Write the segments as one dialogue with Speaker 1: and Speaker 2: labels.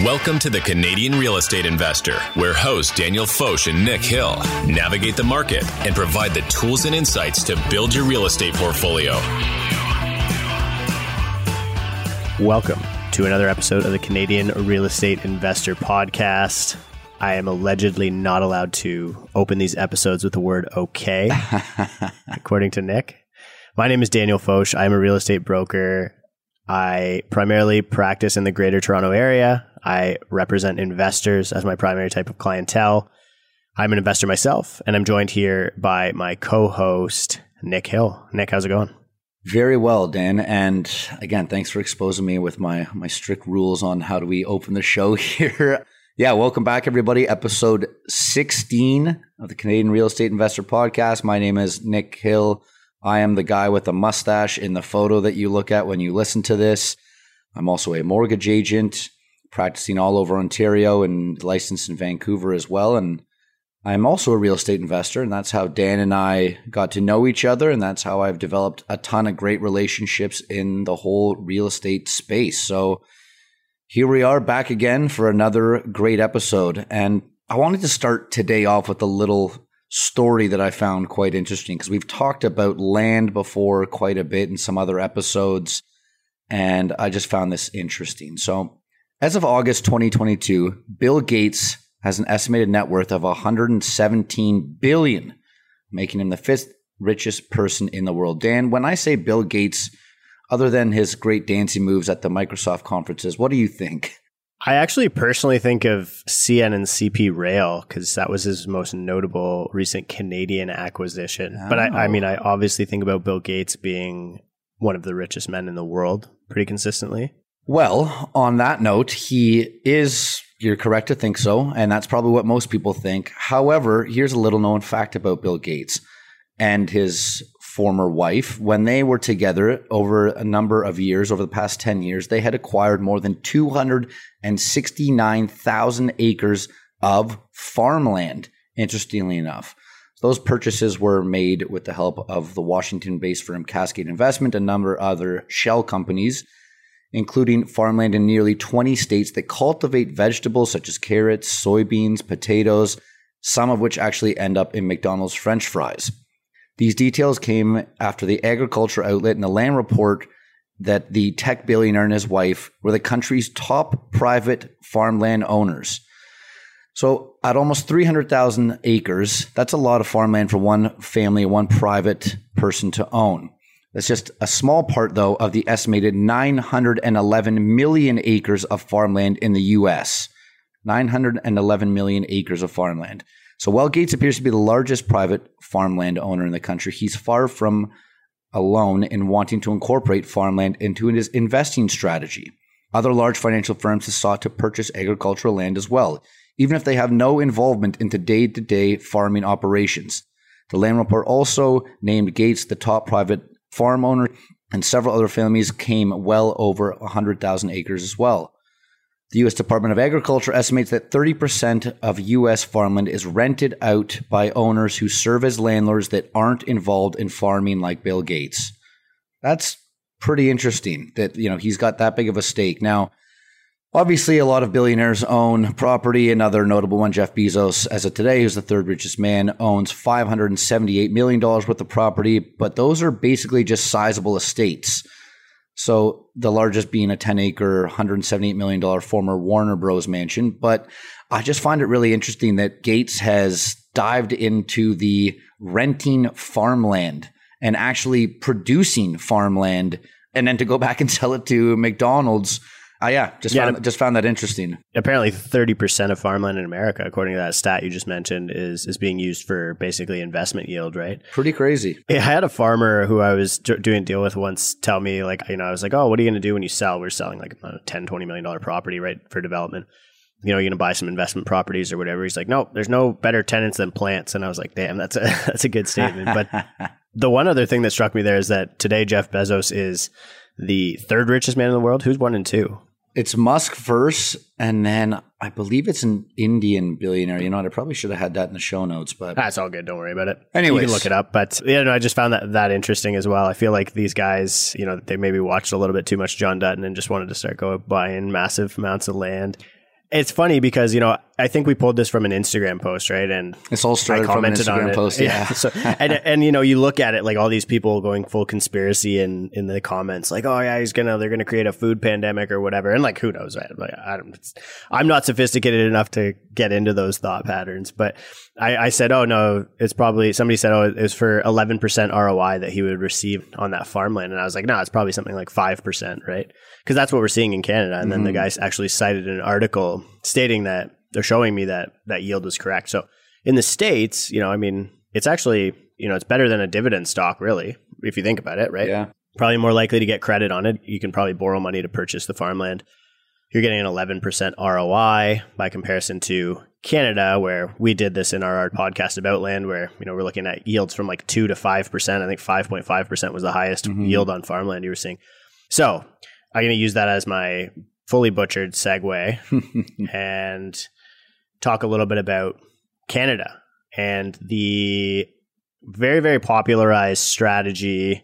Speaker 1: Welcome to the Canadian Real Estate Investor, where hosts Daniel Foch and Nick Hill navigate the market and provide the tools and insights to build your real estate portfolio.
Speaker 2: Welcome to another episode of the Canadian Real Estate Investor Podcast. I am allegedly not allowed to open these episodes with the word okay, according to Nick. My name is Daniel Foch. I'm a real estate broker. I primarily practice in the greater Toronto area. I represent investors as my primary type of clientele. I'm an investor myself, and I'm joined here by my co host, Nick Hill. Nick, how's it going?
Speaker 3: Very well, Dan. And again, thanks for exposing me with my my strict rules on how do we open the show here. Yeah, welcome back, everybody. Episode 16 of the Canadian Real Estate Investor Podcast. My name is Nick Hill. I am the guy with the mustache in the photo that you look at when you listen to this. I'm also a mortgage agent, practicing all over Ontario and licensed in Vancouver as well. And I'm also a real estate investor, and that's how Dan and I got to know each other. And that's how I've developed a ton of great relationships in the whole real estate space. So, here we are back again for another great episode. And I wanted to start today off with a little story that I found quite interesting because we've talked about land before quite a bit in some other episodes. And I just found this interesting. So, as of August 2022, Bill Gates has an estimated net worth of 117 billion, making him the fifth richest person in the world. Dan, when I say Bill Gates, other than his great dancing moves at the Microsoft conferences, what do you think?
Speaker 2: I actually personally think of CN and CP Rail because that was his most notable recent Canadian acquisition. Oh. But I, I oh. mean, I oh. obviously think about Bill Gates being one of the richest men in the world pretty consistently.
Speaker 3: Well, on that note, he is, you're correct to think so. And that's probably what most people think. However, here's a little known fact about Bill Gates and his former wife, when they were together over a number of years, over the past 10 years, they had acquired more than 269,000 acres of farmland, interestingly enough. Those purchases were made with the help of the Washington based firm Cascade Investment, a number of other shell companies, including farmland in nearly 20 states that cultivate vegetables such as carrots, soybeans, potatoes, some of which actually end up in McDonald's French fries. These details came after the agriculture outlet and the land report that the tech billionaire and his wife were the country's top private farmland owners. So, at almost 300,000 acres, that's a lot of farmland for one family, one private person to own. That's just a small part, though, of the estimated 911 million acres of farmland in the US. 911 million acres of farmland. So while Gates appears to be the largest private farmland owner in the country, he's far from alone in wanting to incorporate farmland into his investing strategy. Other large financial firms have sought to purchase agricultural land as well, even if they have no involvement into day to day farming operations. The land report also named Gates the top private farm owner, and several other families came well over 100,000 acres as well. The U.S. Department of Agriculture estimates that 30% of U.S. farmland is rented out by owners who serve as landlords that aren't involved in farming like Bill Gates. That's pretty interesting that, you know, he's got that big of a stake. Now, obviously, a lot of billionaires own property. Another notable one, Jeff Bezos, as of today, who's the third richest man, owns $578 million worth of property, but those are basically just sizable estates. So the largest being a 10 acre, $178 million former Warner Bros. mansion. But I just find it really interesting that Gates has dived into the renting farmland and actually producing farmland and then to go back and sell it to McDonald's uh, yeah, just yeah, found, just found that interesting.
Speaker 2: Apparently, thirty percent of farmland in America, according to that stat you just mentioned, is is being used for basically investment yield. Right?
Speaker 3: Pretty crazy.
Speaker 2: I had a farmer who I was doing a deal with once tell me like, you know, I was like, oh, what are you going to do when you sell? We're selling like a 10 20 million dollar property, right, for development. You know, you're going to buy some investment properties or whatever. He's like, no, there's no better tenants than plants. And I was like, damn, that's a that's a good statement. But the one other thing that struck me there is that today Jeff Bezos is the third richest man in the world. Who's one and two?
Speaker 3: It's Musk first, and then I believe it's an Indian billionaire. You know what? I probably should have had that in the show notes, but
Speaker 2: that's all good. Don't worry about it.
Speaker 3: Anyway,
Speaker 2: you can look it up. But yeah, no, I just found that that interesting as well. I feel like these guys, you know, they maybe watched a little bit too much John Dutton and just wanted to start going buying massive amounts of land. it's funny because you know I think we pulled this from an Instagram post, right? And
Speaker 3: it's all started from an Instagram post, yeah. yeah.
Speaker 2: so and and you know you look at it like all these people going full conspiracy in in the comments, like oh yeah, he's gonna they're gonna create a food pandemic or whatever, and like who knows, right? Like I don't, I'm not sophisticated enough to get into those thought patterns, but I, I said, oh no, it's probably somebody said oh it's for 11 percent ROI that he would receive on that farmland, and I was like no, it's probably something like five percent, right? Because that's what we're seeing in Canada, and mm-hmm. then the mm-hmm. guy actually cited an article stating that they're showing me that that yield was correct. So in the states, you know, I mean, it's actually you know it's better than a dividend stock, really, if you think about it, right?
Speaker 3: Yeah.
Speaker 2: Probably more likely to get credit on it. You can probably borrow money to purchase the farmland. You're getting an 11% ROI by comparison to Canada, where we did this in our, our podcast about land, where you know we're looking at yields from like two to five percent. I think five point five percent was the highest mm-hmm. yield on farmland you were seeing. So I'm going to use that as my fully butchered segue and talk a little bit about Canada and the very, very popularized strategy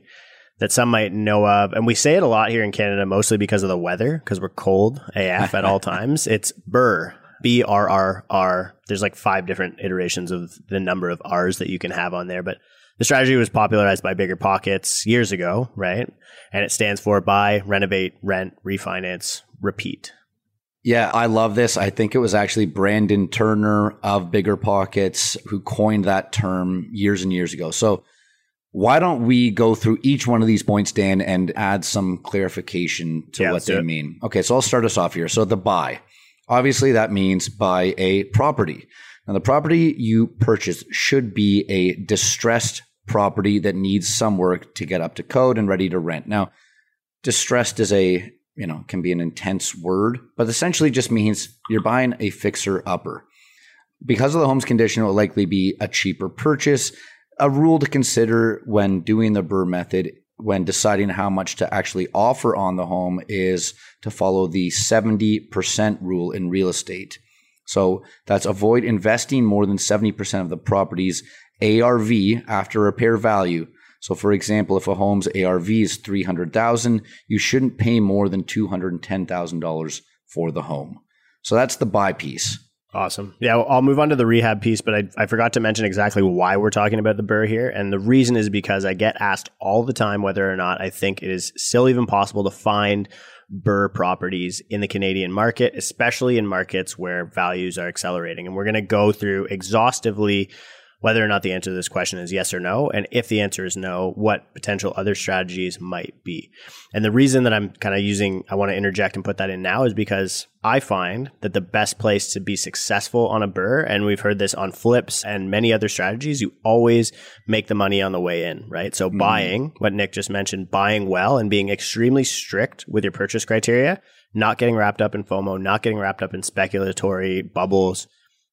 Speaker 2: that some might know of. And we say it a lot here in Canada, mostly because of the weather, because we're cold AF at all times. It's BRRRR, B R R R. There's like five different iterations of the number of R's that you can have on there. But the strategy was popularized by Bigger Pockets years ago, right? And it stands for buy, renovate, rent, refinance, repeat.
Speaker 3: Yeah, I love this. I think it was actually Brandon Turner of Bigger Pockets who coined that term years and years ago. So, why don't we go through each one of these points, Dan, and add some clarification to yeah, what they mean? Okay, so I'll start us off here. So, the buy. Obviously, that means buy a property. Now, the property you purchase should be a distressed property that needs some work to get up to code and ready to rent. Now, distressed is a you know, can be an intense word, but essentially just means you're buying a fixer upper. Because of the home's condition, it will likely be a cheaper purchase. A rule to consider when doing the Burr method, when deciding how much to actually offer on the home, is to follow the 70% rule in real estate. So that's avoid investing more than 70% of the property's ARV after repair value so for example, if a home's ARV is 300,000, you shouldn't pay more than $210,000 for the home. So that's the buy piece.
Speaker 2: Awesome. Yeah, I'll move on to the rehab piece, but I, I forgot to mention exactly why we're talking about the burr here. And the reason is because I get asked all the time whether or not I think it is still even possible to find burr properties in the Canadian market, especially in markets where values are accelerating. And we're going to go through exhaustively whether or not the answer to this question is yes or no. And if the answer is no, what potential other strategies might be. And the reason that I'm kind of using, I want to interject and put that in now is because I find that the best place to be successful on a burr, and we've heard this on flips and many other strategies, you always make the money on the way in, right? So mm-hmm. buying, what Nick just mentioned, buying well and being extremely strict with your purchase criteria, not getting wrapped up in FOMO, not getting wrapped up in speculatory bubbles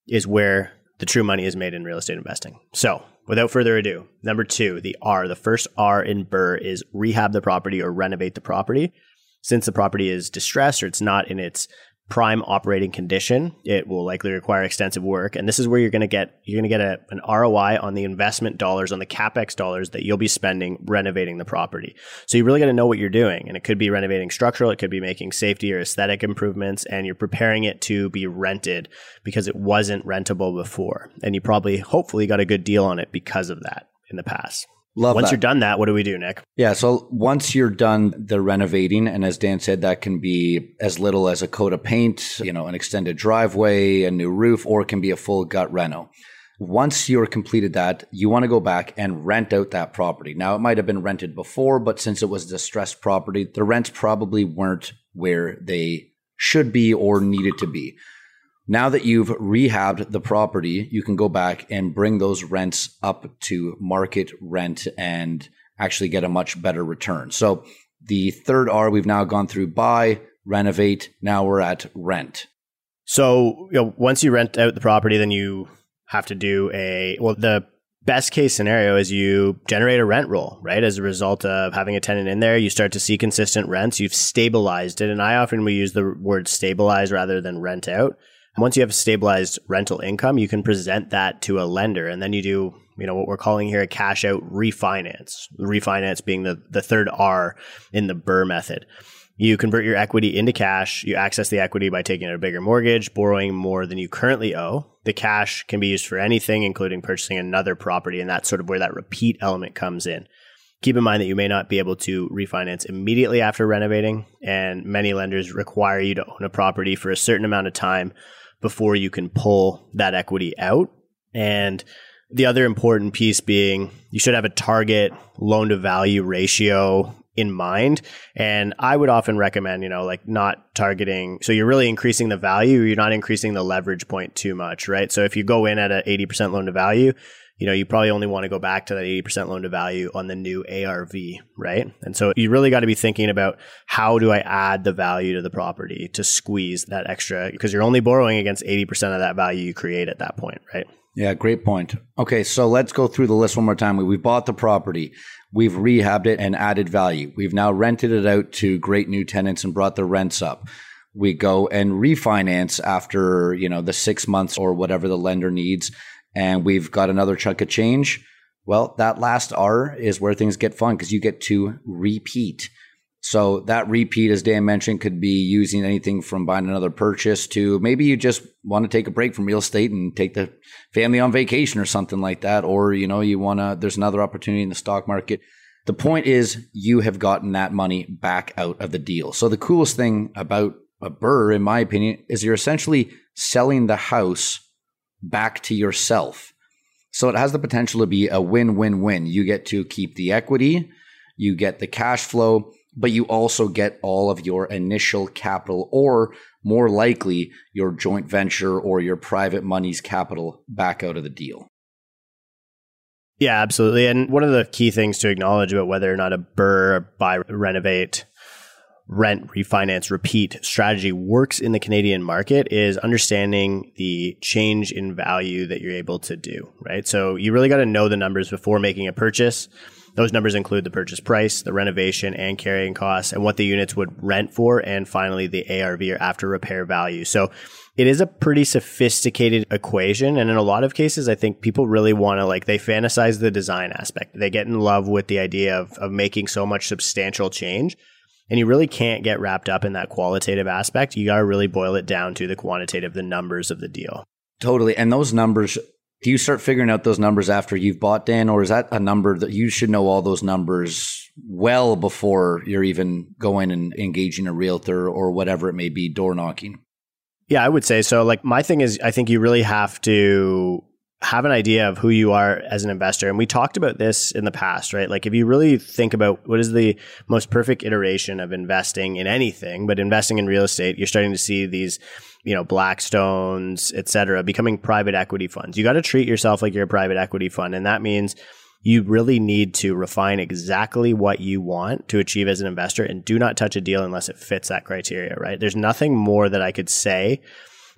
Speaker 2: is where the true money is made in real estate investing. So, without further ado, number two, the R, the first R in BRRRR is rehab the property or renovate the property. Since the property is distressed or it's not in its prime operating condition, it will likely require extensive work. And this is where you're going to get you're going to get a, an ROI on the investment dollars, on the capex dollars that you'll be spending renovating the property. So you really got to know what you're doing, and it could be renovating structural, it could be making safety or aesthetic improvements, and you're preparing it to be rented because it wasn't rentable before, and you probably hopefully got a good deal on it because of that in the past.
Speaker 3: Love
Speaker 2: once
Speaker 3: that.
Speaker 2: you're done that, what do we do, Nick?
Speaker 3: Yeah, so once you're done the renovating, and as Dan said, that can be as little as a coat of paint, you know, an extended driveway, a new roof, or it can be a full gut reno. Once you're completed that, you want to go back and rent out that property. Now, it might have been rented before, but since it was a distressed property, the rents probably weren't where they should be or needed to be. Now that you've rehabbed the property, you can go back and bring those rents up to market rent and actually get a much better return. So the third R we've now gone through buy, renovate. Now we're at rent.
Speaker 2: So you know, once you rent out the property, then you have to do a well. The best case scenario is you generate a rent roll, right? As a result of having a tenant in there, you start to see consistent rents. You've stabilized it, and I often we use the word stabilize rather than rent out once you have stabilized rental income, you can present that to a lender and then you do, you know, what we're calling here a cash out refinance. refinance being the, the third R in the Burr method. You convert your equity into cash. You access the equity by taking out a bigger mortgage, borrowing more than you currently owe. The cash can be used for anything, including purchasing another property. And that's sort of where that repeat element comes in. Keep in mind that you may not be able to refinance immediately after renovating, and many lenders require you to own a property for a certain amount of time before you can pull that equity out. And the other important piece being you should have a target loan to value ratio in mind. And I would often recommend, you know, like not targeting. So you're really increasing the value. You're not increasing the leverage point too much, right? So if you go in at an 80% loan to value, you know, you probably only want to go back to that 80% loan to value on the new ARV, right? And so you really got to be thinking about how do I add the value to the property to squeeze that extra because you're only borrowing against 80% of that value you create at that point, right?
Speaker 3: Yeah, great point. Okay, so let's go through the list one more time. We've bought the property, we've rehabbed it and added value. We've now rented it out to great new tenants and brought the rents up. We go and refinance after, you know, the 6 months or whatever the lender needs and we've got another chunk of change. Well, that last R is where things get fun because you get to repeat. So that repeat, as Dan mentioned, could be using anything from buying another purchase to maybe you just want to take a break from real estate and take the family on vacation or something like that. Or, you know, you want to, there's another opportunity in the stock market. The point is you have gotten that money back out of the deal. So the coolest thing about a burr, in my opinion, is you're essentially selling the house back to yourself. So it has the potential to be a win win win. You get to keep the equity, you get the cash flow, but you also get all of your initial capital or more likely your joint venture or your private money's capital back out of the deal.
Speaker 2: Yeah, absolutely. And one of the key things to acknowledge about whether or not a BRRRR buy renovate rent, refinance, repeat strategy works in the Canadian market is understanding the change in value that you're able to do, right? So you really got to know the numbers before making a purchase. Those numbers include the purchase price, the renovation and carrying costs, and what the units would rent for, and finally the ARV or after repair value. So it is a pretty sophisticated equation. And in a lot of cases, I think people really want to like, they fantasize the design aspect. They get in love with the idea of, of making so much substantial change and you really can't get wrapped up in that qualitative aspect. You got to really boil it down to the quantitative, the numbers of the deal.
Speaker 3: Totally. And those numbers, do you start figuring out those numbers after you've bought, Dan, or is that a number that you should know all those numbers well before you're even going and engaging a realtor or whatever it may be, door knocking?
Speaker 2: Yeah, I would say so. Like, my thing is, I think you really have to have an idea of who you are as an investor. And we talked about this in the past, right? Like if you really think about what is the most perfect iteration of investing in anything, but investing in real estate, you're starting to see these, you know, Blackstones, et cetera, becoming private equity funds. You got to treat yourself like you're a private equity fund. And that means you really need to refine exactly what you want to achieve as an investor and do not touch a deal unless it fits that criteria, right? There's nothing more that I could say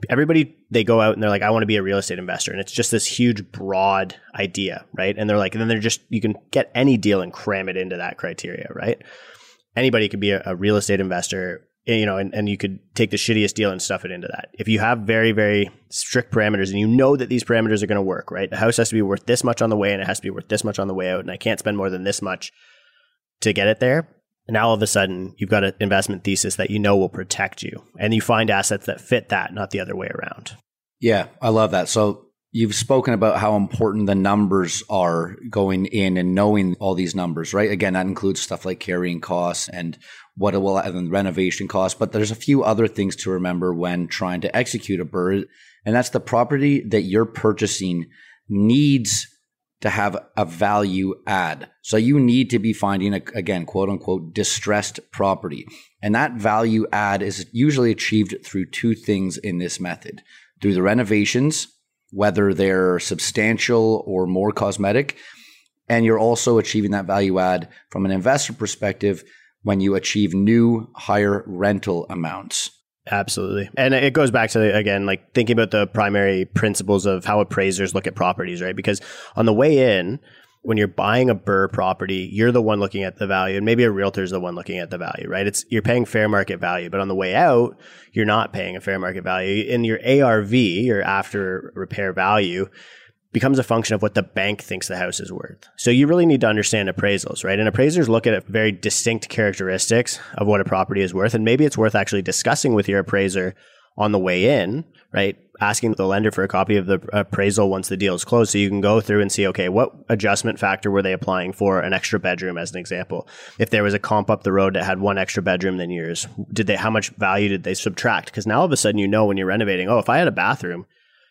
Speaker 2: everybody they go out and they're like, I want to be a real estate investor. And it's just this huge, broad idea, right? And they're like, and then they're just, you can get any deal and cram it into that criteria, right? Anybody could be a, a real estate investor, eh, you know, and, and you could take the shittiest deal and stuff it into that. If you have very, very strict parameters and you know that these parameters are going to work, right? The house has to be worth this much on the way and it has to be worth this much on the way out. And I can't spend more than this much to get it there and now all of a sudden, you've got an investment thesis that you know will protect you, and you find assets that fit that, not the other way around.
Speaker 3: Yeah, I love that. So you've spoken about how important the numbers are going in and knowing all these numbers, right? Again, that includes stuff like carrying costs and what it will and renovation costs. But there's a few other things to remember when trying to execute a burr, and that's the property that you're purchasing needs to have a value add. So you need to be finding a, again, quote unquote, distressed property. And that value add is usually achieved through two things in this method through the renovations, whether they're substantial or more cosmetic. And you're also achieving that value add from an investor perspective when you achieve new higher rental amounts.
Speaker 2: Absolutely. And it goes back to, again, like thinking about the primary principles of how appraisers look at properties, right? Because on the way in, when you're buying a BRRRR property, you're the one looking at the value, and maybe a realtor is the one looking at the value, right? It's you're paying fair market value, but on the way out, you're not paying a fair market value. In your ARV, your after repair value, becomes a function of what the bank thinks the house is worth. So you really need to understand appraisals, right? And appraisers look at very distinct characteristics of what a property is worth. And maybe it's worth actually discussing with your appraiser on the way in, right? Asking the lender for a copy of the appraisal once the deal is closed. So you can go through and see, okay, what adjustment factor were they applying for an extra bedroom as an example? If there was a comp up the road that had one extra bedroom than yours, did they, how much value did they subtract? Because now all of a sudden you know when you're renovating, oh, if I had a bathroom,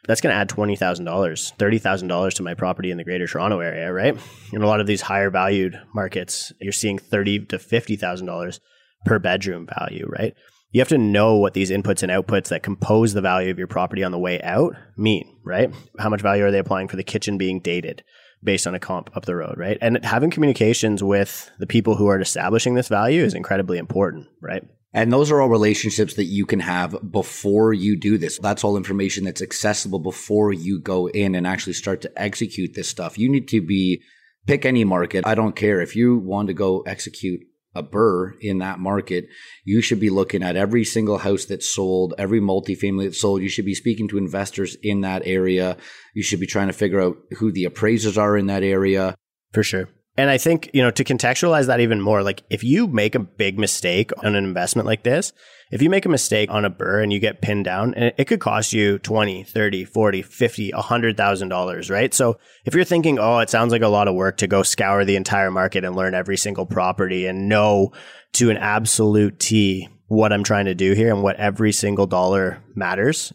Speaker 2: that's going to add $20,000, $30,000 to my property in the greater Toronto area, right? In a lot of these higher valued markets, you're seeing thirty to $50,000 per bedroom value, right? You have to know what these inputs and outputs that compose the value of your property on the way out mean, right? How much value are they applying for the kitchen being dated based on a comp up the road, right? And having communications with the people who are establishing this value is incredibly important, right?
Speaker 3: And those are all relationships that you can have before you do this. That's all information that's accessible before you go in and actually start to execute this stuff. You need to be pick any market. I don't care if you want to go execute a burr in that market, you should be looking at every single house that's sold, every multifamily that's sold. You should be speaking to investors in that area. You should be trying to figure out who the appraisers are in that area.
Speaker 2: For sure. And I think, you know, to contextualize that even more, like if you make a big mistake on an investment like this, if you make a mistake on a burr and you get pinned down, it could cost you 20, 30, 40, 50, $100,000, right? So if you're thinking, oh, it sounds like a lot of work to go scour the entire market and learn every single property and know to an absolute T what I'm trying to do here and what every single dollar matters,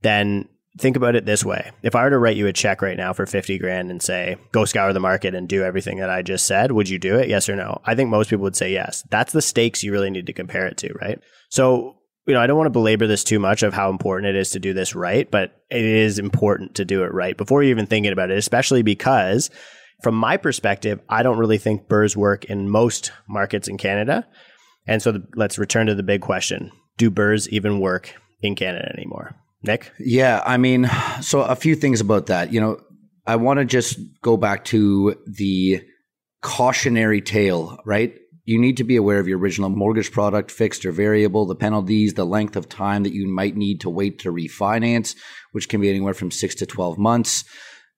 Speaker 2: then think about it this way. If I were to write you a check right now for 50 grand and say, go scour the market and do everything that I just said, would you do it? Yes or no? I think most people would say yes. That's the stakes you really need to compare it to, right? So, you know, I don't want to belabor this too much of how important it is to do this right, but it is important to do it right before you're even thinking about it, especially because from my perspective, I don't really think burrs work in most markets in Canada. And so the, let's return to the big question. Do burrs even work in Canada anymore? Nick?
Speaker 3: Yeah, I mean, so a few things about that. You know, I want to just go back to the cautionary tale, right? You need to be aware of your original mortgage product, fixed or variable, the penalties, the length of time that you might need to wait to refinance, which can be anywhere from six to 12 months.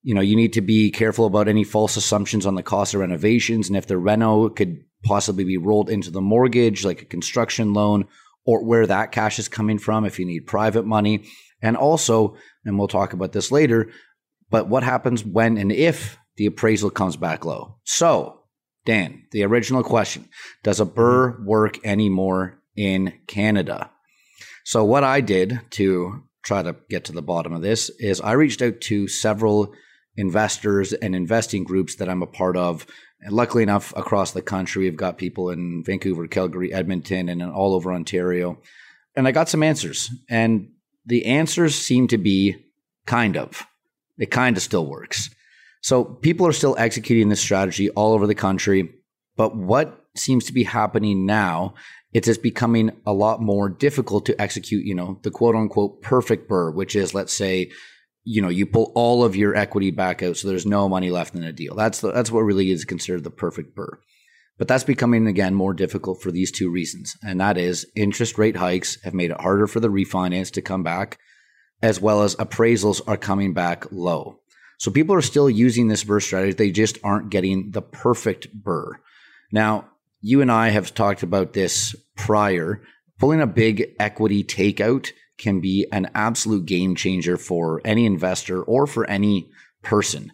Speaker 3: You know, you need to be careful about any false assumptions on the cost of renovations and if the reno could possibly be rolled into the mortgage, like a construction loan, or where that cash is coming from if you need private money. And also, and we'll talk about this later, but what happens when and if the appraisal comes back low? So, Dan, the original question Does a burr work anymore in Canada? So, what I did to try to get to the bottom of this is I reached out to several investors and investing groups that I'm a part of. And luckily enough, across the country, we've got people in Vancouver, Calgary, Edmonton, and all over Ontario. And I got some answers. And the answers seem to be kind of. It kind of still works. So people are still executing this strategy all over the country. But what seems to be happening now, it's just becoming a lot more difficult to execute, you know, the quote unquote perfect burr, which is, let's say, you know, you pull all of your equity back out. So there's no money left in a deal. That's the, that's what really is considered the perfect BRRRR. But that's becoming again more difficult for these two reasons. And that is interest rate hikes have made it harder for the refinance to come back, as well as appraisals are coming back low. So people are still using this BRRRR strategy. They just aren't getting the perfect BRRRR. Now, you and I have talked about this prior. Pulling a big equity takeout can be an absolute game changer for any investor or for any person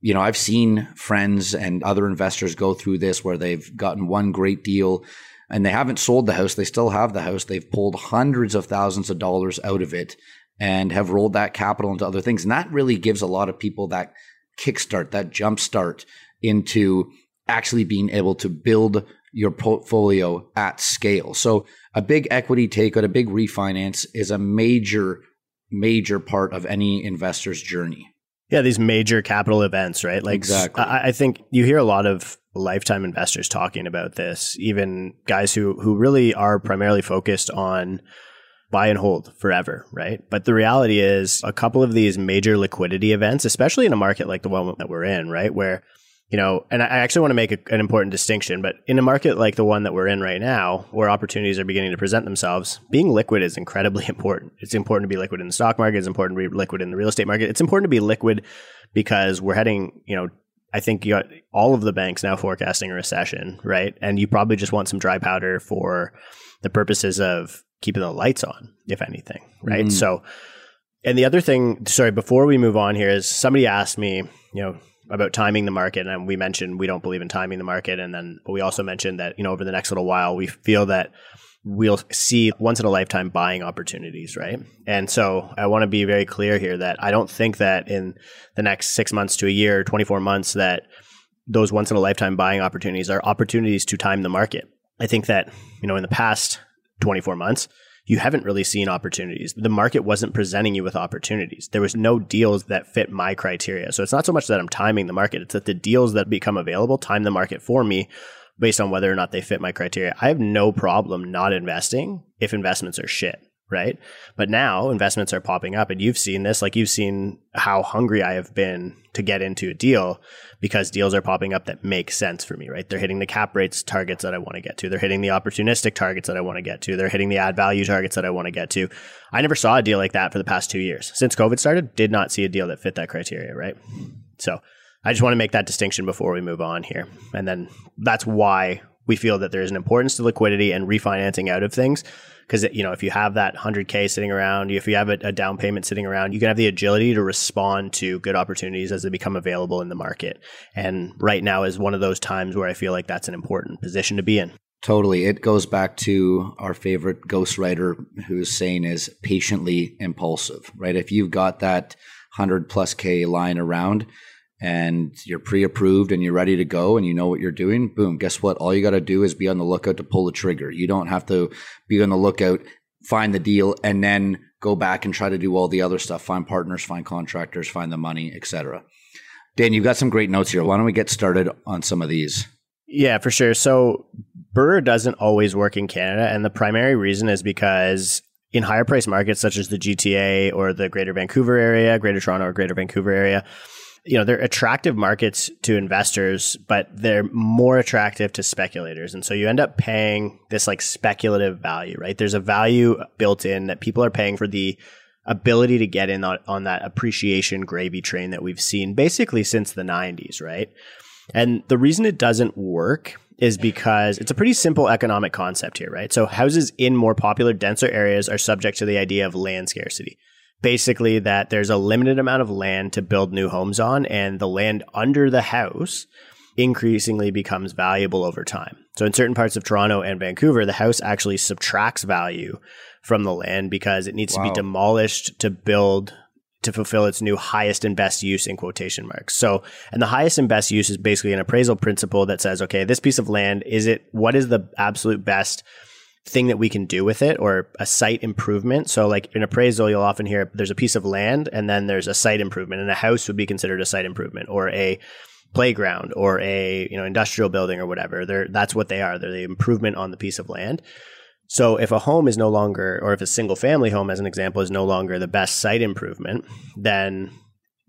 Speaker 3: you know, I've seen friends and other investors go through this where they've gotten one great deal and they haven't sold the house. They still have the house. They've pulled hundreds of thousands of dollars out of it and have rolled that capital into other things. And that really gives a lot of people that kickstart, that jumpstart into actually being able to build your portfolio at scale. So a big equity takeout, a big refinance is a major, major part of any investor's journey.
Speaker 2: Yeah, these major capital events, right? Like, exactly. I, I, think you hear a lot of lifetime investors talking about this, even guys who who really are primarily focused on buy and hold forever, right? But the reality is, a couple of these major liquidity events, especially in a market like the one that we're in, right, where you know, and I actually want to make a, an important distinction, but in a market like the one that we're in right now, where opportunities are beginning to present themselves, being liquid is incredibly important. It's important to be liquid in the stock market. It's important to be liquid in the real estate market. It's important to be liquid because we're heading, you know, I think you got all of the banks now forecasting a recession, right? And you probably just want some dry powder for the purposes of keeping the lights on, if anything, right? Mm. So, and the other thing, sorry, before we move on here, is somebody asked me, you know, about timing the market, and we mentioned we don't believe in timing the market, and then we also mentioned that you know over the next little while we feel that we'll see once in a lifetime buying opportunities, right? And so I want to be very clear here that I don't think that in the next six months to a year, 24 months, that those once in a lifetime buying opportunities are opportunities to time the market. I think that, you know, in the past 24 months, you haven't really seen opportunities. The market wasn't presenting you with opportunities. There was no deals that fit my criteria. So it's not so much that I'm timing the market, it's that the deals that become available time the market for me based on whether or not they fit my criteria. I have no problem not investing if investments are shit, right? But now investments are popping up and you've seen this, like you've seen how hungry I have been to get into a deal because deals are popping up that make sense for me, right? They're hitting the cap rates targets that I want to get to. They're hitting the opportunistic targets that I want to get to. They're hitting the add value targets that I want to get to. I never saw a deal like that for the past two years. Since COVID started, did not see a deal that fit that criteria, right? So I just want to make that distinction before we move on here. And then that's why we feel that there is an importance to liquidity and refinancing out of things. Because, you know, if you have that 100K sitting around, if you have a, a, down payment sitting around, you can have the agility to respond to good opportunities as they become available in the market. And right now is one of those times where I feel like that's an important position to be in.
Speaker 3: Totally. It goes back to our favorite ghostwriter who's saying is patiently impulsive, right? If you've got that 100 plus K line around, and you're pre-approved and you're ready to go and you know what you're doing, boom, guess what? All you got to do is be on the lookout to pull the trigger. You don't have to be on the lookout, find the deal and then go back and try to do all the other stuff, find partners, find contractors, find the money, etc. Dan, you've got some great notes here. Why don't we get started on some of these?
Speaker 2: Yeah, for sure. So burr doesn't always work in Canada and the primary reason is because in higher price markets such as the GTA or the Greater Vancouver area, Greater Toronto or Greater Vancouver area, you know, they're attractive markets to investors, but they're more attractive to speculators. And so you end up paying this like speculative value, right? There's a value built in that people are paying for the ability to get in on, that appreciation gravy train that we've seen basically since the 90s, right? And the reason it doesn't work is because it's a pretty simple economic concept here, right? So houses in more popular, denser areas are subject to the idea of land scarcity basically that there's a limited amount of land to build new homes on, and the land under the house increasingly becomes valuable over time. So in certain parts of Toronto and Vancouver, the house actually subtracts value from the land because it needs wow. to be demolished to build to fulfill its new highest and best use in quotation marks. So, and the highest and best use is basically an appraisal principle that says, okay, this piece of land, is it, what is the absolute best thing that we can do with it or a site improvement. So like in appraisal, you'll often hear there's a piece of land and then there's a site improvement and a house would be considered a site improvement or a playground or a, you know, industrial building or whatever. They're, that's what they are. They're the improvement on the piece of land. So if a home is no longer, or if a single family home, as an example, is no longer the best site improvement, then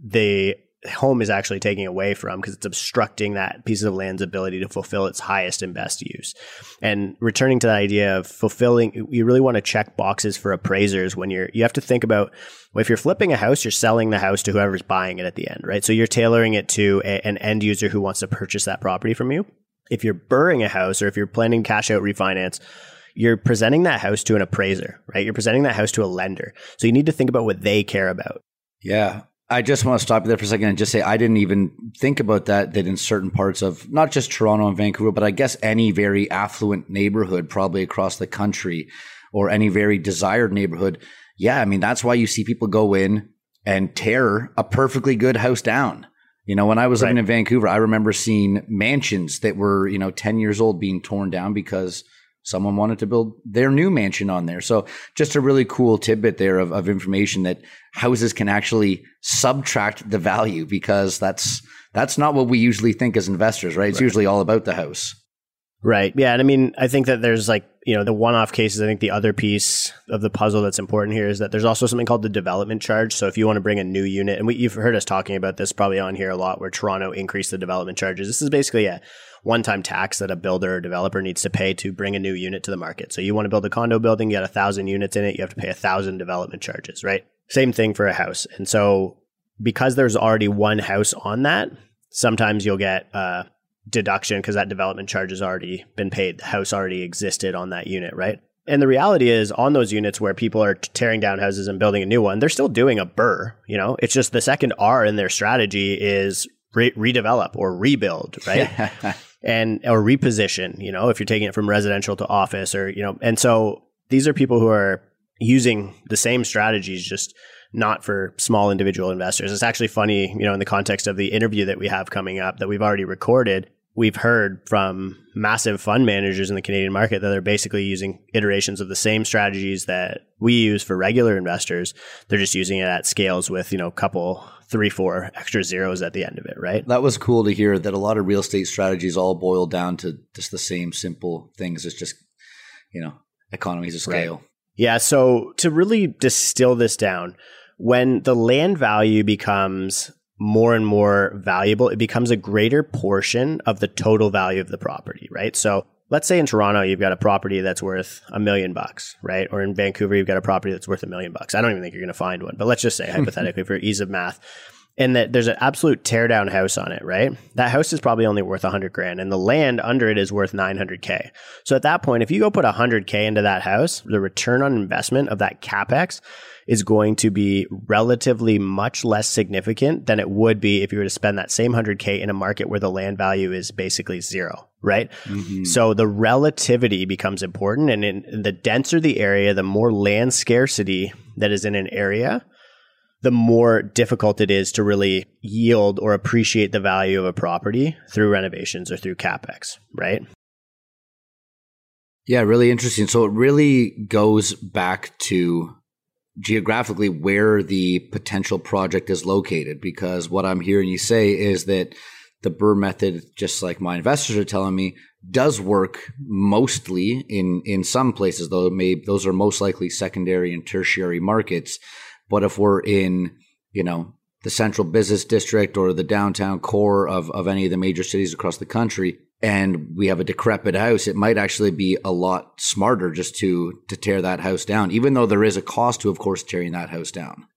Speaker 2: the home is actually taking away from because it's obstructing that piece of land's ability to fulfill its highest and best use. And returning to that idea of fulfilling, you really want to check boxes for appraisers when you're, you have to think about well, if you're flipping a house, you're selling the house to whoever's buying it at the end, right? So you're tailoring it to a, an end user who wants to purchase that property from you. If you're BRRRRing a house or if you're planning cash out refinance, you're presenting that house to an appraiser, right? You're presenting that house to a lender. So you need to think about what they care about.
Speaker 3: Yeah. I just want to stop you there for a second and just say I didn't even think about that. That in certain parts of not just Toronto and Vancouver, but I guess any very affluent neighborhood, probably across the country, or any very desired neighborhood, yeah, I mean that's why you see people go in and tear a perfectly good house down. You know, when I was right. living in Vancouver, I remember seeing mansions that were you know ten years old being torn down because someone wanted to build their new mansion on there. So just a really cool tidbit there of, of information that houses can actually subtract the value because that's that's not what we usually think as investors, right? It's right. usually all about the house.
Speaker 2: Right. Yeah. And I mean, I think that there's like, you know, the one off cases. I think the other piece of the puzzle that's important here is that there's also something called the development charge. So if you want to bring a new unit, and we, you've heard us talking about this probably on here a lot, where Toronto increased the development charges. This is basically a one time tax that a builder or developer needs to pay to bring a new unit to the market. So you want to build a condo building, you got a thousand units in it, you have to pay a thousand development charges, right? Same thing for a house. And so because there's already one house on that, sometimes you'll get, uh, deduction because that development charge has already been paid. The house already existed on that unit, right? And the reality is, on those units where people are tearing down houses and building a new one, they're still doing a BRRRR. You know, it's just the second R in their strategy is re- redevelop or rebuild, right? and or reposition. You know, if you're taking it from residential to office, or you know, and so these are people who are using the same strategies, just not for small individual investors. It's actually funny, you know, in the context of the interview that we have coming up that we've already recorded. We've heard from massive fund managers in the Canadian market that they're basically using iterations of the same strategies that we use for regular investors. They're just using it at scales with, you know, a couple, three, four extra zeros at the end of it, right?
Speaker 3: That was cool to hear that a lot of real estate strategies all boil down to just the same simple things. It's just, you know, economies of scale. Right.
Speaker 2: Yeah. So to really distill this down, when the land value becomes more and more valuable, it becomes a greater portion of the total value of the property, right? So let's say in Toronto, you've got a property that's worth a million bucks, right? Or in Vancouver, you've got a property that's worth a million bucks. I don't even think you're going to find one, but let's just say hmm. hypothetically for ease of math, and that there's an absolute teardown house on it, right? That house is probably only worth 100 grand and the land under it is worth 900k. So at that point, if you go put 100k into that house, the return on investment of that capex is going to be relatively much less significant than it would be if you were to spend that same 100k in a market where the land value is basically zero, right? Mm-hmm. So the relativity becomes important and in the denser the area, the more land scarcity that is in an area, the more difficult it is to really yield or appreciate the value of a property through renovations or through capex, right?
Speaker 3: Yeah, really interesting. So it really goes back to geographically where the potential project is located because what I'm hearing you say is that the Burr method, just like my investors are telling me, does work mostly in in some places, though may those are most likely secondary and tertiary markets. But if we're in, you know, the central business district or the downtown core of, of any of the major cities across the country, and we have a decrepit house, it might actually be a lot smarter just to to tear that house down, even though there is a cost to, of course, tearing that house down.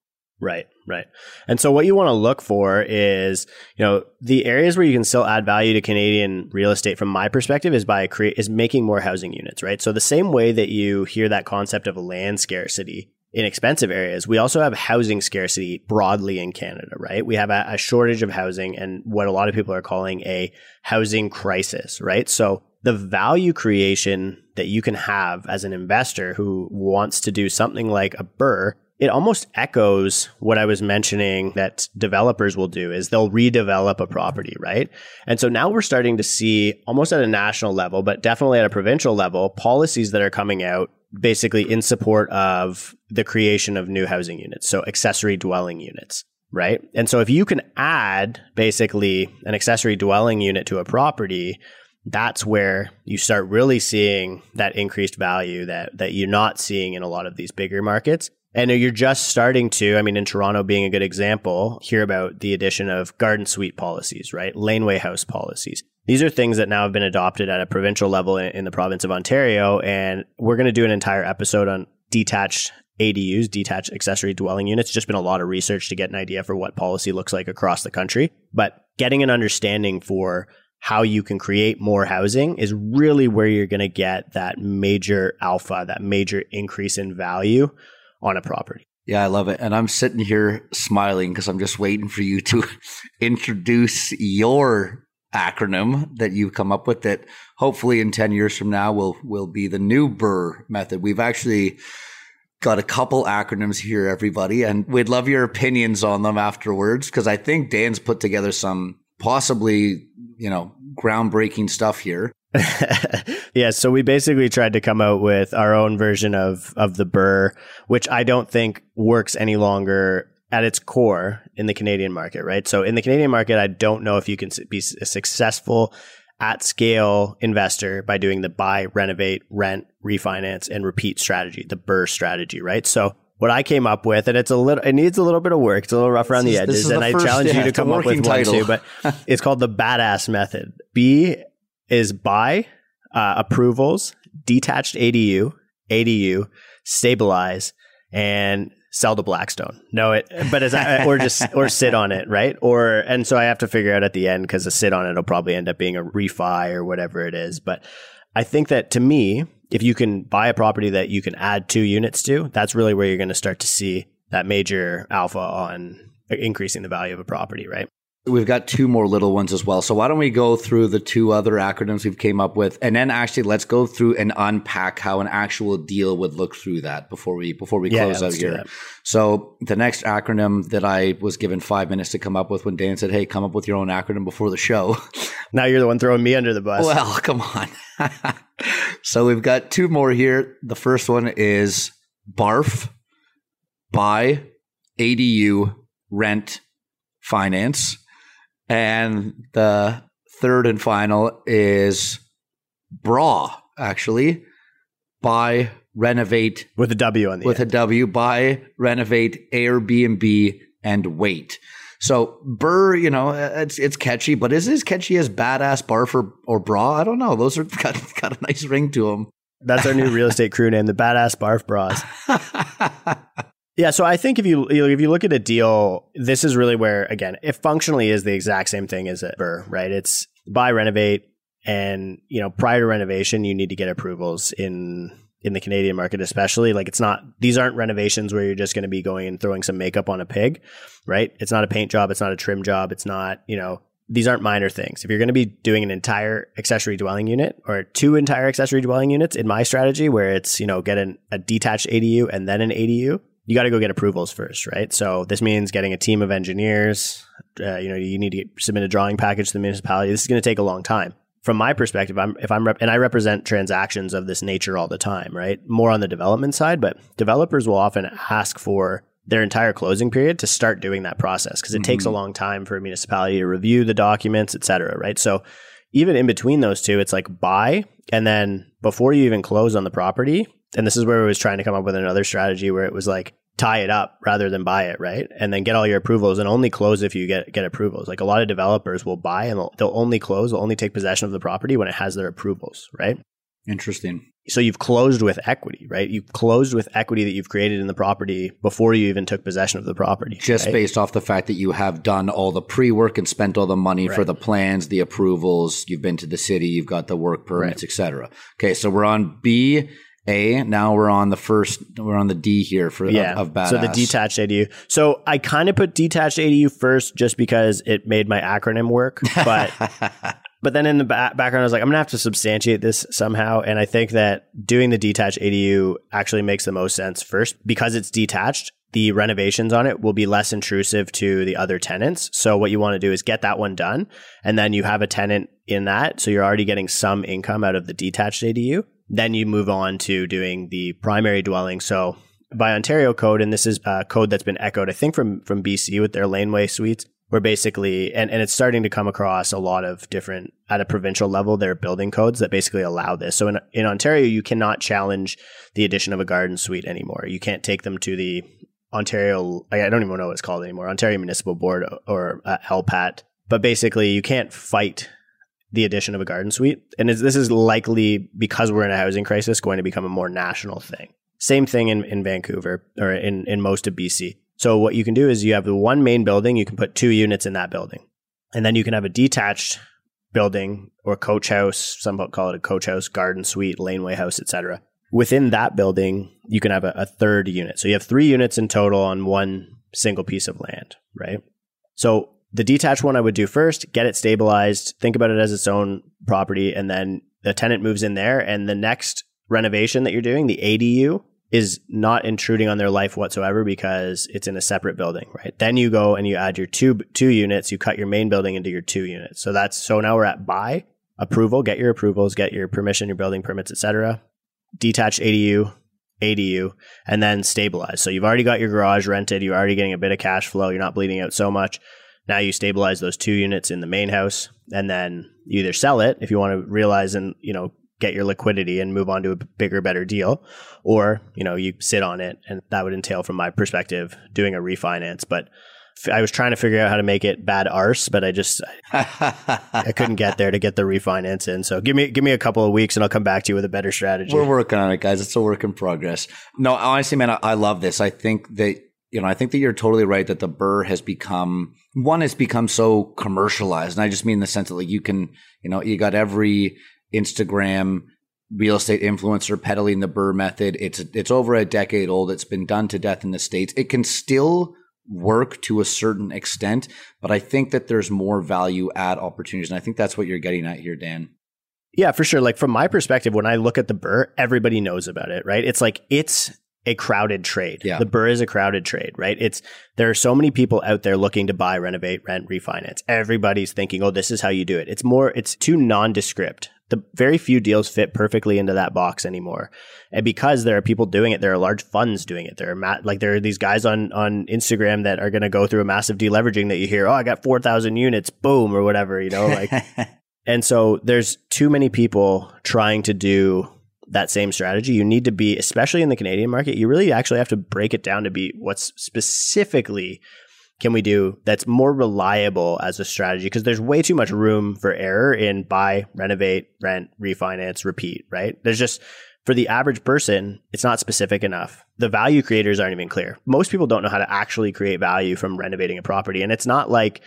Speaker 2: Right, right. And so what you want to look for is, you know, the areas where you can still add value to Canadian real estate from my perspective is by create is making more housing units, right? So the same way that you hear that concept of land scarcity in expensive areas, we also have housing scarcity broadly in Canada, right? We have a, a, shortage of housing and what a lot of people are calling a housing crisis, right? So the value creation that you can have as an investor who wants to do something like a BRRRR, it almost echoes what I was mentioning that developers will do is they'll redevelop a property, right? And so now we're starting to see almost at a national level, but definitely at a provincial level, policies that are coming out basically in support of the creation of new housing units. So accessory dwelling units, right? And so if you can add basically an accessory dwelling unit to a property, that's where you start really seeing that increased value that that you're not seeing in a lot of these bigger markets. And you're just starting to, I mean, in Toronto being a good example, hear about the addition of garden suite policies, right? Laneway house policies. These are things that now have been adopted at a provincial level in, in the province of Ontario. And we're going to do an entire episode on detached ADUs, detached accessory dwelling units. Just been a lot of research to get an idea for what policy looks like across the country. But getting an understanding for how you can create more housing is really where you're going to get that major alpha, that major increase in value on a property.
Speaker 3: Yeah, I love it. And I'm sitting here smiling because I'm just waiting for you to introduce your acronym that you've come up with that hopefully in 10 years from now will will be the new burr method. We've actually got a couple acronyms here everybody and we'd love your opinions on them afterwards because I think Dan's put together some possibly, you know, groundbreaking stuff here.
Speaker 2: yeah, so we basically tried to come out with our own version of of the burr, which I don't think works any longer at its core in the Canadian market, right? So in the Canadian market, I don't know if you can be a successful at scale investor by doing the buy, renovate, rent, refinance, and repeat strategy, the BRRRR strategy, right? So what I came up with, and it's a little, it needs a little bit of work. It's a little rough around
Speaker 3: This
Speaker 2: the edges,
Speaker 3: is
Speaker 2: and
Speaker 3: the
Speaker 2: I
Speaker 3: first-
Speaker 2: challenge
Speaker 3: yeah,
Speaker 2: you to come up with
Speaker 3: working
Speaker 2: one too. But it's called the badass method. B is buy, uh, approvals, detached ADU, ADU, stabilize, and sell to Blackstone. No, it, but as I, or just or sit on it, right? Or and so I have to figure out at the end because a sit on it will probably end up being a refi or whatever it is. But I think that to me, if you can buy a property that you can add two units to, that's really where you're going to start to see that major alpha on uh, increasing the value of a property, right?
Speaker 3: We've got two more little ones as well. So why don't we go through the two other acronyms we've came up with, and then actually let's go through and unpack how an actual deal would look through that before we before we
Speaker 2: Yeah,
Speaker 3: close out here. So the next acronym that I was given five minutes to come up with when Dan said, "Hey, come up with your own acronym before the show."
Speaker 2: Now you're the one throwing me under the bus.
Speaker 3: Well, come on. so we've got two more here. The first one is BARF, buy, ADU, rent, finance. And the third and final is BRA, actually, buy, renovate
Speaker 2: with a W on the
Speaker 3: with
Speaker 2: end.
Speaker 3: a W, buy, renovate, Airbnb, and wait. So Burr, you know, it's it's catchy, but is it as catchy as badass barf or, or bra? I don't know. Those are got, got a nice ring to them.
Speaker 2: That's our new real estate crew name, the Badass Barf Bras. Yeah, so I think if you if you look at a deal, this is really where again, it functionally is the exact same thing as Burr, right? It's buy, renovate, and you know, prior to renovation, you need to get approvals in in the Canadian market, especially. Like it's not these aren't renovations where you're just going to be going and throwing some makeup on a pig, right? It's not a paint job, it's not a trim job, it's not you know these aren't minor things. If you're going to be doing an entire accessory dwelling unit or two entire accessory dwelling units in my strategy, where it's you know get an, a detached ADU and then an ADU, you got to go get approvals first, right? So this means getting a team of engineers. Uh, you know, you need to submit a drawing package to the municipality. This is going to take a long time. From my perspective, I'm if I'm rep- and I represent transactions of this nature all the time, right? More on the development side, but developers will often ask for their entire closing period to start doing that process because it takes a long time for a municipality to review the documents, et cetera, right? So even in between those two, it's like buy and then before you even close on the property, and this is where I was trying to come up with another strategy where it was like tie it up rather than buy it, right? And then get all your approvals and only close if you get get approvals. Like a lot of developers will buy and they'll, they'll only close, they'll only take possession of the property when it has their approvals, right?
Speaker 3: Interesting.
Speaker 2: So you've closed with equity, right? You've closed with equity that you've created in the property before you even took possession of the property.
Speaker 3: Just
Speaker 2: right?
Speaker 3: based off the fact that you have done all the pre work and spent all the money for the plans, the approvals, you've been to the city, you've got the work permits, etc. Okay, so we're on B, A. Now we're on the first, we're on the D here for
Speaker 2: yeah.
Speaker 3: of, of badass.
Speaker 2: So the detached ADU. So I kind of put detached ADU first just because it made my acronym work, but but then in the ba- background I was like I'm going to have to substantiate this somehow and I think that doing the detached ADU actually makes the most sense first because it's detached. The renovations on it will be less intrusive to the other tenants. So what you want to do is get that one done and then you have a tenant in that so you're already getting some income out of the detached ADU. Then you move on to doing the primary dwelling. So by Ontario code, and this is a code that's been echoed, I think, from from BC with their laneway suites, where basically, and, and it's starting to come across a lot of different at a provincial level, there are building codes that basically allow this. So in in Ontario, you cannot challenge the addition of a garden suite anymore. You can't take them to the Ontario, I don't even know what it's called anymore, Ontario Municipal Board or uh, LPAT. But basically, you can't fight the addition of a garden suite. And this is likely because we're in a housing crisis going to become a more national thing. Same thing in, in Vancouver or in, in most of BC. So what you can do is you have the one main building, you can put two units in that building. And then you can have a detached building or coach house, some call it a coach house, garden suite, laneway house, etc. Within that building, you can have a, a third unit. So you have three units in total on one single piece of land, right? So the detached one I would do first, get it stabilized, think about it as its own property, and then the tenant moves in there. And the next renovation that you're doing, the ADU, is not intruding on their life whatsoever because it's in a separate building, right? Then you go and you add your two two units, you cut your main building into your two units. So that's so now we're at buy, approval, get your approvals, get your permission, your building permits, etc. Detached ADU, ADU, and then stabilize. So you've already got your garage rented, you're already getting a bit of cash flow, you're not bleeding out so much. Now you stabilize those two units in the main house, and then you either sell it if you want to realize and you know get your liquidity and move on to a bigger, better deal, or you know you sit on it, and that would entail, from my perspective, doing a refinance. But I was trying to figure out how to make it bad arse, but I just I couldn't get there to get the refinance in. So give me give me a couple of weeks, and I'll come back to you with a better strategy.
Speaker 3: We're working on it, guys. It's a work in progress. No, honestly, man, I, I love this. I think that you know, I think that you're totally right that the burr has become one has become so commercialized, and I just mean in the sense that like you can, you know, you got every Instagram real estate influencer peddling the burr method. It's it's over a decade old. It's been done to death in the states. It can still work to a certain extent, but I think that there's more value add opportunities, and I think that's what you're getting at here, Dan.
Speaker 2: Yeah, for sure. Like from my perspective, when I look at the burr, everybody knows about it, right? It's like it's a crowded trade.
Speaker 3: Yeah.
Speaker 2: The BRRRR is a crowded trade, right? It's there are so many people out there looking to buy, renovate, rent, refinance. Everybody's thinking, "Oh, this is how you do it." It's more it's too nondescript. The very few deals fit perfectly into that box anymore. And because there are people doing it, there are large funds doing it. There are ma- like there are these guys on on Instagram that are going to go through a massive deleveraging that you hear, "Oh, I got 4,000 units, boom," or whatever, you know, like And so there's too many people trying to do that same strategy. You need to be, especially in the Canadian market, you really actually have to break it down to be what's specifically can we do that's more reliable as a strategy because there's way too much room for error in buy, renovate, rent, refinance, repeat, right? There's just for the average person, it's not specific enough. The value creators aren't even clear. Most people don't know how to actually create value from renovating a property. And it's not like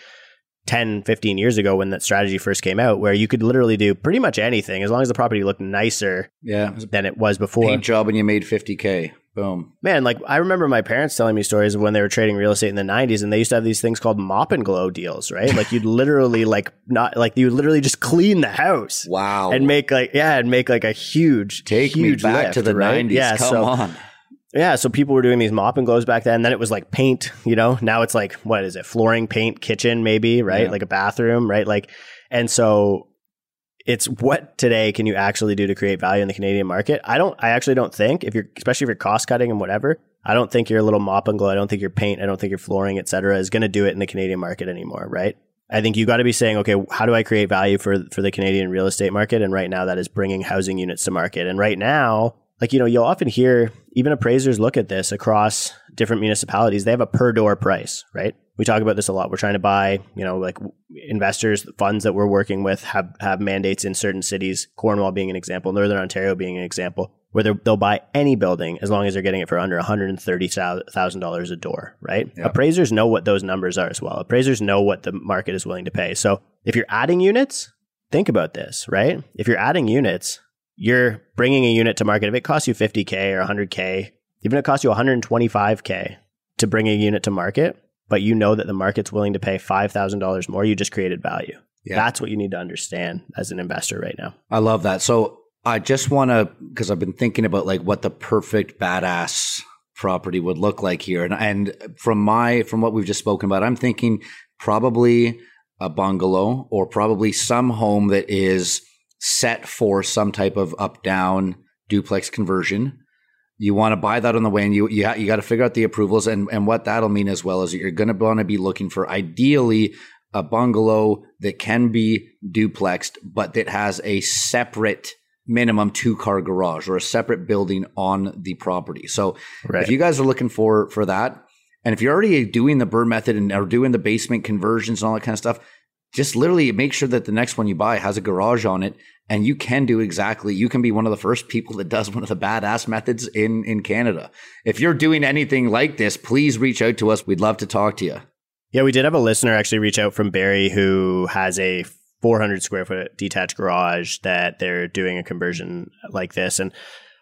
Speaker 2: 10, 15 years ago when that strategy first came out, where you could literally do pretty much anything as long as the property looked nicer
Speaker 3: Yeah,
Speaker 2: than it was before.
Speaker 3: paint job and you made 50k. Boom.
Speaker 2: Man, like I remember my parents telling me stories of when they were trading real estate in the 90s and they used to have these things called mop and glow deals, right? Like you'd literally like not like you literally just clean the house
Speaker 3: Wow.
Speaker 2: and make like yeah, and make like a huge
Speaker 3: Take
Speaker 2: huge
Speaker 3: me back
Speaker 2: lift,
Speaker 3: to the
Speaker 2: right?
Speaker 3: 90s.
Speaker 2: Yeah,
Speaker 3: Come
Speaker 2: so
Speaker 3: on.
Speaker 2: Yeah, so people were doing these mop and glows back then. Then it was like paint, you know. Now it's like what is it? Flooring, paint, kitchen, maybe, right?
Speaker 3: Yeah.
Speaker 2: Like a bathroom, right? Like, and so it's what today can you actually do to create value in the Canadian market? I don't. I actually don't think if you're, especially if you're cost cutting and whatever. I don't think your little mop and glow. I don't think your paint. I don't think your flooring, et cetera, is going to do it in the Canadian market anymore, right? I think you got to be saying, okay, how do I create value for for the Canadian real estate market? And right now, that is bringing housing units to market. And right now, like you know, you'll often hear even appraisers look at this across different municipalities. They have a per door price, right? We talk about this a lot. We're trying to buy, you know, like investors, funds that we're working with have have mandates in certain cities. Cornwall being an example, Northern Ontario being an example, where they'll buy any building as long as they're getting it for under one hundred and thirty thousand dollars a door, right?
Speaker 3: Yeah.
Speaker 2: Appraisers know what those numbers are as well. Appraisers know what the market is willing to pay. So if you're adding units, think about this, right? If you're adding units, you're bringing a unit to market. If it costs you 50K or 100K, even if it costs you 125K to bring a unit to market, but you know that the market's willing to pay $5,000 more, you just created value.
Speaker 3: Yeah.
Speaker 2: That's what you need to understand as an investor right now.
Speaker 3: I love that. So I just want to, because I've been thinking about like what the perfect badass property would look like here, and and from my from what we've just spoken about, I'm thinking probably a bungalow or probably some home that is set for some type of up down duplex conversion. You want to buy that on the way, and you you, ha- you got to figure out the approvals and and what that'll mean as well as you're going to want to be looking for ideally a bungalow that can be duplexed, but that has a separate minimum two car garage or a separate building on the property. So
Speaker 2: Right.
Speaker 3: if you guys are looking for for that, and if you're already doing the burr method and are doing the basement conversions and all that kind of stuff, just literally make sure that the next one you buy has a garage on it. And you can do exactly, you can be one of the first people that does one of the badass methods in, in Canada. If you're doing anything like this, please reach out to us. We'd love to talk to you.
Speaker 2: Yeah, we did have a listener actually reach out from Barrie who has a 400 square foot detached garage that they're doing a conversion like this. And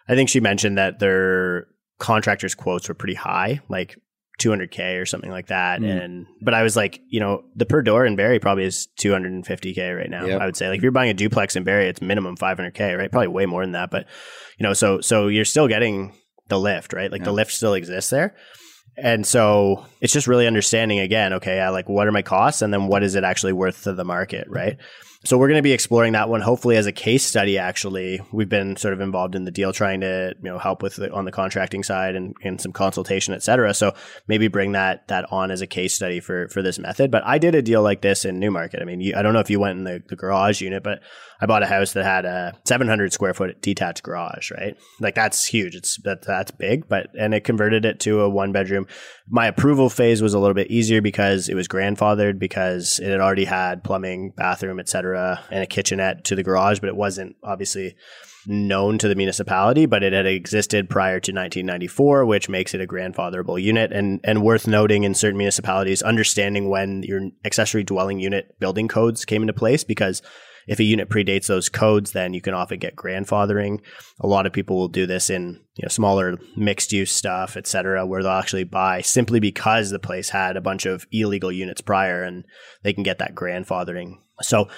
Speaker 2: I think she mentioned that their contractors' quotes were pretty high, like 200K or something like that.
Speaker 3: Mm.
Speaker 2: And, but I was like, you know, the per door in Barrie probably is 250K right now.
Speaker 3: Yep.
Speaker 2: I would say, like, if you're buying a duplex in Barrie, it's minimum 500K, right? Probably way more than that. But, you know, so, so you're still getting the lift, right? Like the lift still exists there. And so it's just really understanding again, okay, yeah, like what are my costs and then what is it actually worth to the market, right? So we're going to be exploring that one hopefully as a case study actually. We've been sort of involved in the deal trying to you know help with the, on the contracting side and, and some consultation et cetera. So maybe bring that that on as a case study for for this method. But i did a deal like this in newmarket. I mean you, i don't know if you went in the, the garage unit but i bought a house that had a 700 square foot detached garage right like that's huge it's that that's big but and it converted it to a one bedroom my approval phase was a little bit easier because it was grandfathered because it had already had plumbing bathroom etc., and a kitchenette to the garage, but it wasn't obviously known to the municipality, but it had existed prior to 1994, which makes it a grandfatherable unit. And, and worth noting in certain municipalities, understanding when your accessory dwelling unit building codes came into place, because if a unit predates those codes, then you can often get grandfathering. A lot of people will do this in you know, smaller mixed use stuff, et cetera, where they'll actually buy simply because the place had a bunch of illegal units prior and they can get that grandfathering. So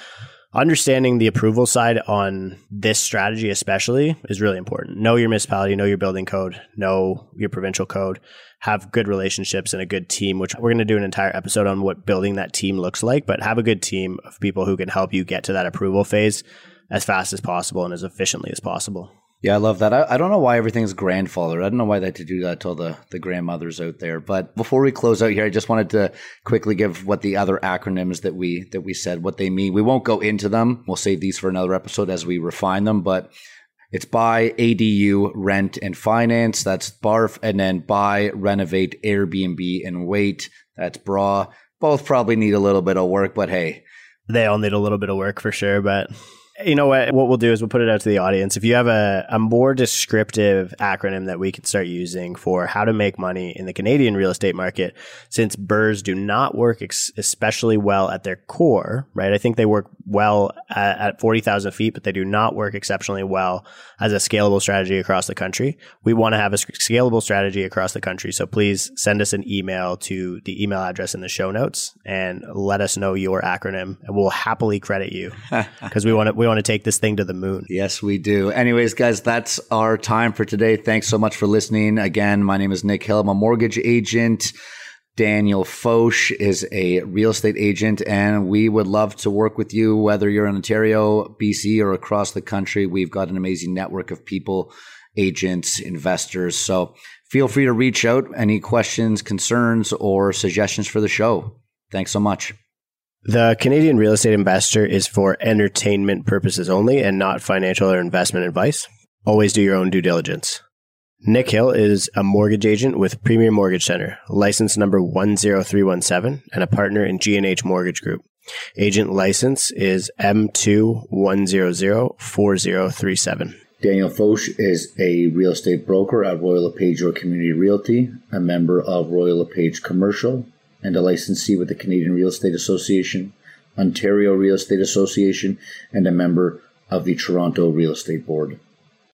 Speaker 2: understanding the approval side on this strategy especially is really important know your municipality know your building code know your provincial code have good relationships and a good team which we're going to do an entire episode on what building that team looks like but have a good team of people who can help you get to that approval phase as fast as possible and as efficiently as possible
Speaker 3: yeah, I love that. I, I, don't know why everything's grandfather. I don't know why they had to do that to all the, the grandmothers out there. But before we close out here, I just wanted to quickly give what the other acronyms that we that we said what they mean. We won't go into them. We'll save these for another episode as we refine them. But it's buy, ADU, rent, and finance. That's BARF, and then buy, renovate, Airbnb, and wait. That's BRA. Both probably need a little bit of work, but hey,
Speaker 2: they all need a little bit of work for sure. But you know what? What we'll do is we'll put it out to the audience. If you have a, a more descriptive acronym that we could start using for how to make money in the Canadian real estate market, since BRRRRs do not work ex- especially well at their core, right? I think they work well at, at 40,000 feet, but they do not work exceptionally well as a scalable strategy across the country. We want to have a scalable strategy across the country. So please send us an email to the email address in the show notes and let us know your acronym and we'll happily credit you because we want to, we want to take this thing to the moon.
Speaker 3: Yes, we do. Anyways, guys, that's our time for today. Thanks so much for listening. Again, my name is Nick Hill. I'm a mortgage agent. Daniel Foch is a real estate agent, and we would love to work with you, whether you're in Ontario, BC, or across the country. We've got an amazing network of people, agents, investors. So feel free to reach out. Any questions, concerns, or suggestions for the show? Thanks so much.
Speaker 2: The Canadian real estate investor is for entertainment purposes only and not financial or investment advice. Always do your own due diligence. Nick Hill is a mortgage agent with Premier Mortgage Center, license number 10317, and a partner in G&H Mortgage Group. Agent license is M21004037.
Speaker 3: Daniel Foch is a real estate broker at Royal LePage Your Community Realty, a member of Royal LePage Commercial, and a licensee with the Canadian Real Estate Association, Ontario Real Estate Association, and a member of the Toronto Real Estate Board.